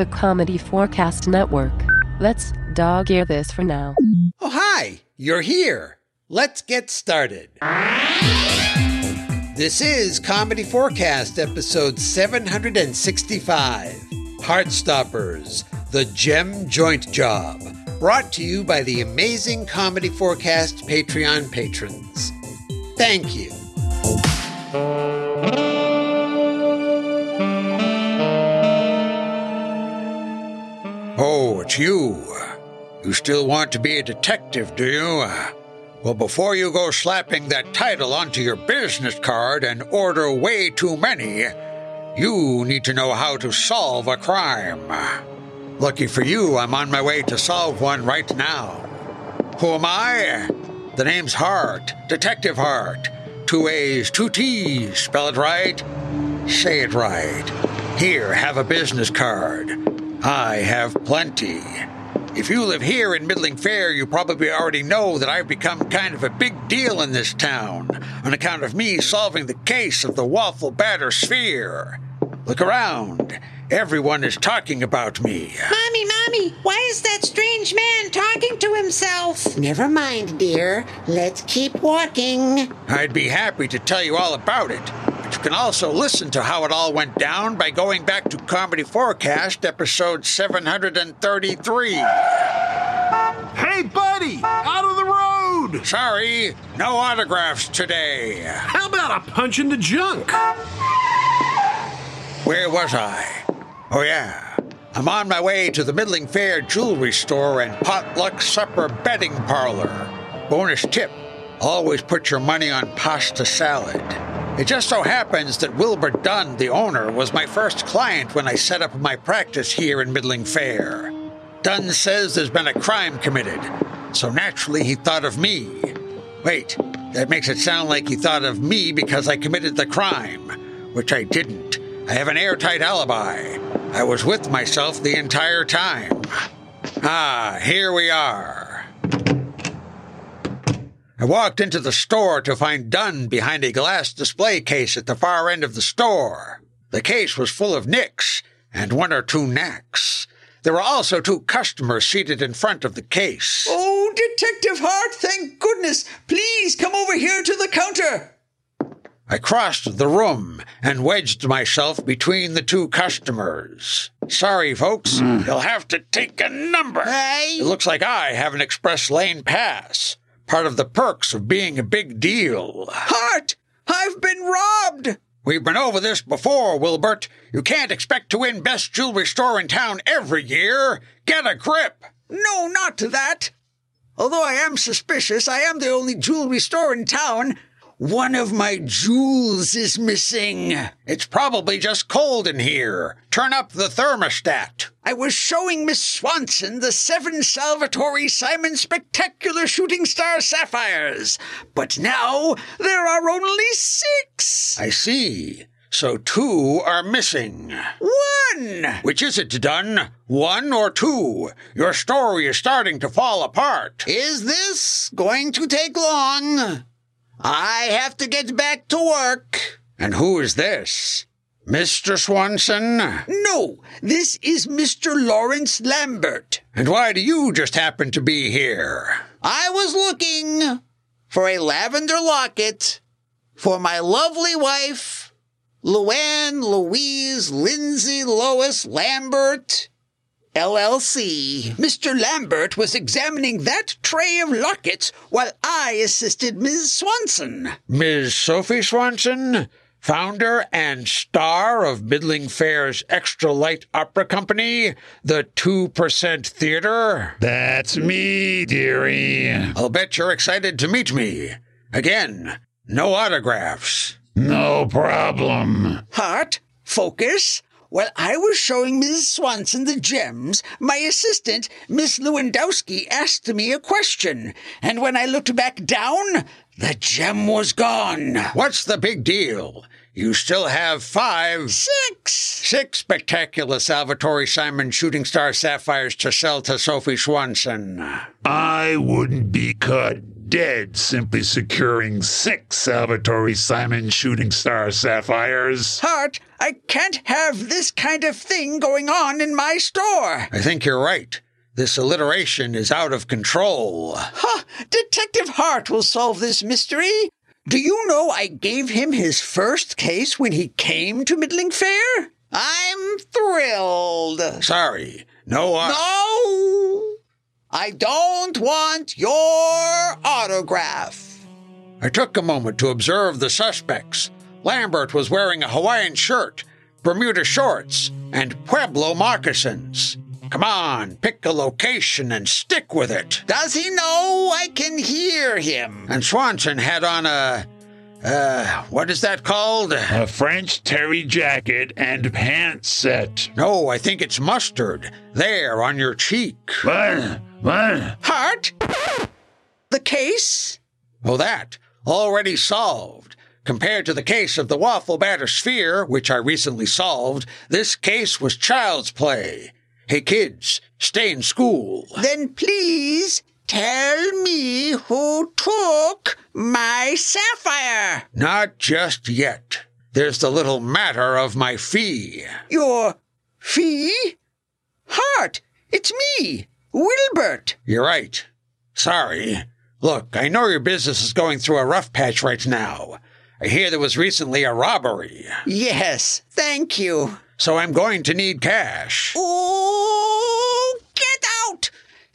the comedy4cast Network. Let's dog ear this for now. Oh, hi, you're here. Let's get started. This is comedy4cast, episode 765 HaartteStoppers, the Gem Joint Job. Brought to you by the amazing comedy4cast Patreon patrons. Thank you. It's you. You still want to be a detective, do you? Well, before you go slapping that title onto your business card and order way too many, you need to know how to solve a crime. Lucky for you, I'm on my way to solve one right now. Who am I? The name's Haartte, Detective Haartte. Two A's, two T's. Spell it right. Say it right. Here, have a business card. I have plenty. If you live here in Middling Fair, you probably already know that I've become kind of a big deal in this town on account of me solving the case of the waffle batter sphere. Look around. Everyone is talking about me. Mommy, Mommy, why is that strange man talking to himself? Never mind, dear. Let's keep walking. I'd be happy to tell you all about it. You can also listen to how it all went down by going back to comedy4cast, episode 733. Hey, buddy! Out of the road! Sorry, no autographs today. How about a punch in the junk? Where was I? Oh, yeah. I'm on my way to the Middling Fair jewelry store and potluck supper betting parlor. Bonus tip always put your money on pasta salad. It just so happens that Wilbur Dunn, the owner, was my first client when I set up my practice here in Middling Fair. Dunn says there's been a crime committed, so naturally he thought of me. Wait, that makes it sound like he thought of me because I committed the crime, which I didn't. I have an airtight alibi. I was with myself the entire time. Ah, here we are. I walked into the store to find Dunn behind a glass display case at the far end of the store. The case was full of nicks and one or two knacks. There were also two customers seated in front of the case. Oh, Detective Haartte, thank goodness. Please come over here to the counter. I crossed the room and wedged myself between the two customers. Sorry, folks, hmm. you'll have to take a number. Hey. It looks like I have an express lane pass. Part of the perks of being a big deal. Haartte, I've been robbed. We've been over this before, Wilbert. You can't expect to win Best Jewelry Store in town every year. Get a grip. No, not that. Although I am suspicious, I am the only jewelry store in town. One of my jewels is missing. It's probably just cold in here. Turn up the thermostat. I was showing Miss Swanson the seven Salvatore Simon Spectacular Shooting Star Sapphires, but now there are only six. I see. So two are missing. One. Which is it, Dunn? One or two? Your story is starting to fall apart. Is this going to take long? I have to get back to work. And who is this? Mr. Swanson? No, this is Mr. Lawrence Lambert. And why do you just happen to be here? I was looking for a lavender locket for my lovely wife, Luann Louise Lindsay Lois Lambert, LLC. Mr. Lambert was examining that tray of lockets while I assisted Miss Swanson. Ms. Sophie Swanson? Founder and star of Middling Fair's Extra Light Opera Company, the 2% Theater? That's me, dearie. I'll bet you're excited to meet me. Again, no autographs. No problem. Haartte, focus. While I was showing Miss Swanson the gems, my assistant, Miss Lewandowski, asked me a question, and when I looked back down, the gem was gone. What's the big deal? You still have five, Six. six spectacular Salvatore Simon shooting star sapphires to sell to Sophie Swanson. I wouldn't be caught dead simply securing six Salvatore Simon Shooting Star Sapphires. Haartte, I can't have this kind of thing going on in my store. I think you're right. This alliteration is out of control. Huh, Detective Haartte will solve this mystery. Do you know I gave him his first case when he came to Middling Fair? I'm thrilled. Sorry. No, uh, No! I don't want your autograph. I took a moment to observe the suspects. Lambert was wearing a Hawaiian shirt, Bermuda shorts, and Pueblo moccasins. Come on, pick a location and stick with it. Does he know I can hear him? And Swanson had on a. Uh, what is that called? A French terry jacket and pants set. No, I think it's mustard. There, on your cheek. What? What? Haartte? The case? Oh, that. Already solved. Compared to the case of the waffle batter sphere, which I recently solved, this case was child's play. Hey, kids, stay in school. Then please tell me who took my sapphire. Not just yet. There's the little matter of my fee. Your fee? Haartte, it's me, Wilbert. You're right. Sorry. Look, I know your business is going through a rough patch right now. I hear there was recently a robbery, Yes, thank you. so I'm going to need cash. Oh, out!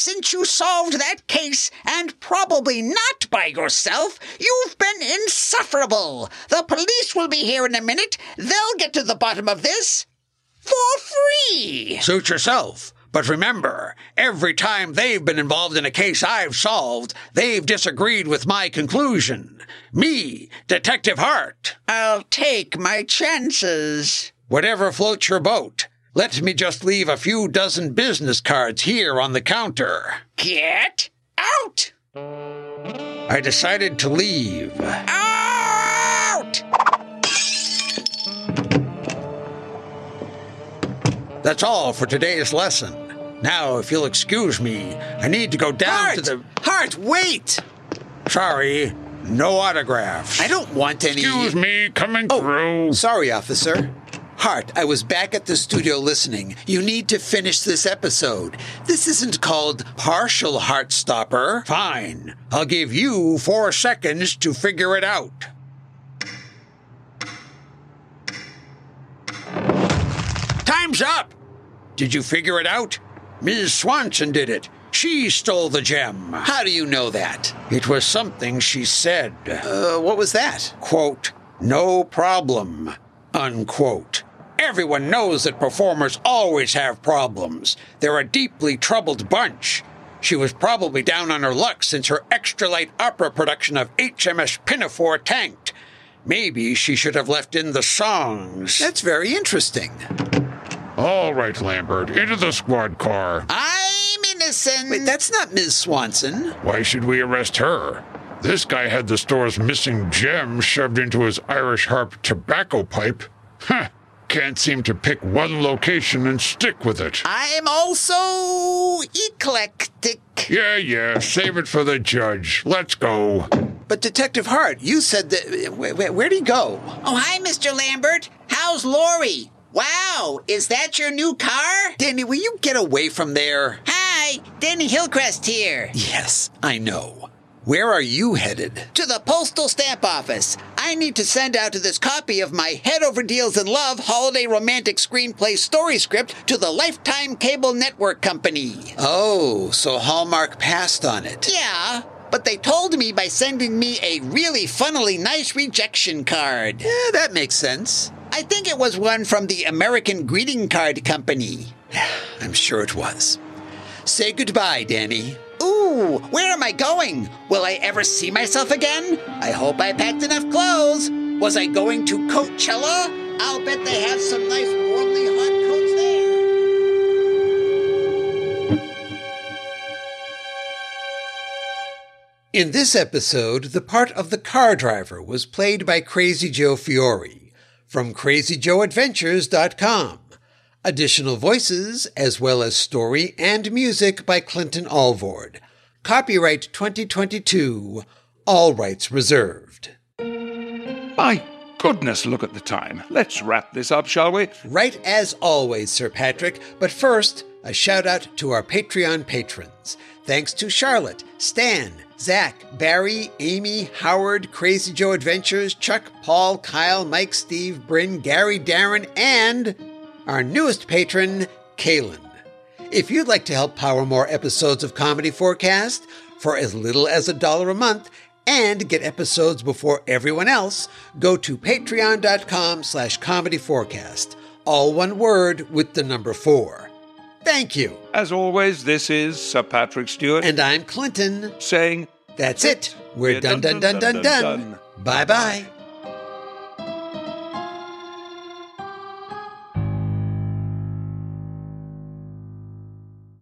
Since you solved that case, and probably not by yourself, you've been insufferable. The police will be here in a minute. They'll get to the bottom of this for free. Suit yourself. But remember, every time they've been involved in a case I've solved, they've disagreed with my conclusion. Me, Detective Haartte. I'll take my chances. Whatever floats your boat. Let me just leave a few dozen business cards here on the counter. Get out! I decided to leave. Out! That's all for today's lesson. Now, if you'll excuse me, I need to go down to the. Haartte, wait! Sorry, no autographs. I don't want any. Excuse me, coming Oh, through. sorry, officer. Haartte, I was back at the studio listening. You need to finish this episode. This isn't called partial heart stopper. Fine. I'll give you four seconds to figure it out. Time's up! Did you figure it out? Ms. Swanson did it. She stole the gem. How do you know that? It was something she said. Uh, what was that? Quote, no problem, unquote. Everyone knows that performers always have problems. They're a deeply troubled bunch. She was probably down on her luck since her extra light opera production of HMS Pinafore tanked. Maybe she should have left in the songs. That's very interesting. All right, Lambert, into the squad car. I'm innocent. Wait, that's not Ms. Swanson. Why should we arrest her? This guy had the store's missing gem shoved into his Irish harp tobacco pipe. Huh. Can't seem to pick one location and stick with it. I'm also eclectic. Yeah, yeah, save it for the judge. Let's go. But Detective Haartte, you said that. Where, where, where'd he go? Oh, hi, Mr. Lambert. How's Lori? Wow, is that your new car? Danny, will you get away from there? Hi, Danny Hillcrest here. Yes, I know. Where are you headed? To the postal stamp office. I need to send out this copy of my Head Over Deals in Love holiday romantic screenplay story script to the Lifetime Cable Network Company. Oh, so Hallmark passed on it. Yeah, but they told me by sending me a really funnily nice rejection card. Yeah, that makes sense. I think it was one from the American Greeting Card Company. I'm sure it was. Say goodbye, Danny. Where am I going? Will I ever see myself again? I hope I packed enough clothes. Was I going to Coachella? I'll bet they have some nice worldly hot coats there. In this episode, the part of the car driver was played by Krazy Joe Fiore from KrazyJoeAdventures.com. Additional voices, as well as story and music by Clinton Alvord. Copyright 2022. All rights reserved. My goodness, look at the time. Let's wrap this up, shall we? Right as always, Sir Patrick. But first, a shout out to our Patreon patrons. Thanks to Charlotte, Stan, Zach, Barry, Amy, Howard, Krazy Joe Adventures, Chuck, Paul, Kyle, Mike, Steve, Bryn, Gary, Darren, and our newest patron, Kaylin. If you'd like to help power more episodes of comedy4cast for as little as a dollar a month and get episodes before everyone else, go to patreon.com slash comedy4cast. All one word with the number four. Thank you. As always, this is Sir Patrick Stewart And I'm Clinton. saying, That's it. We're done, done, done, done, done. Bye bye.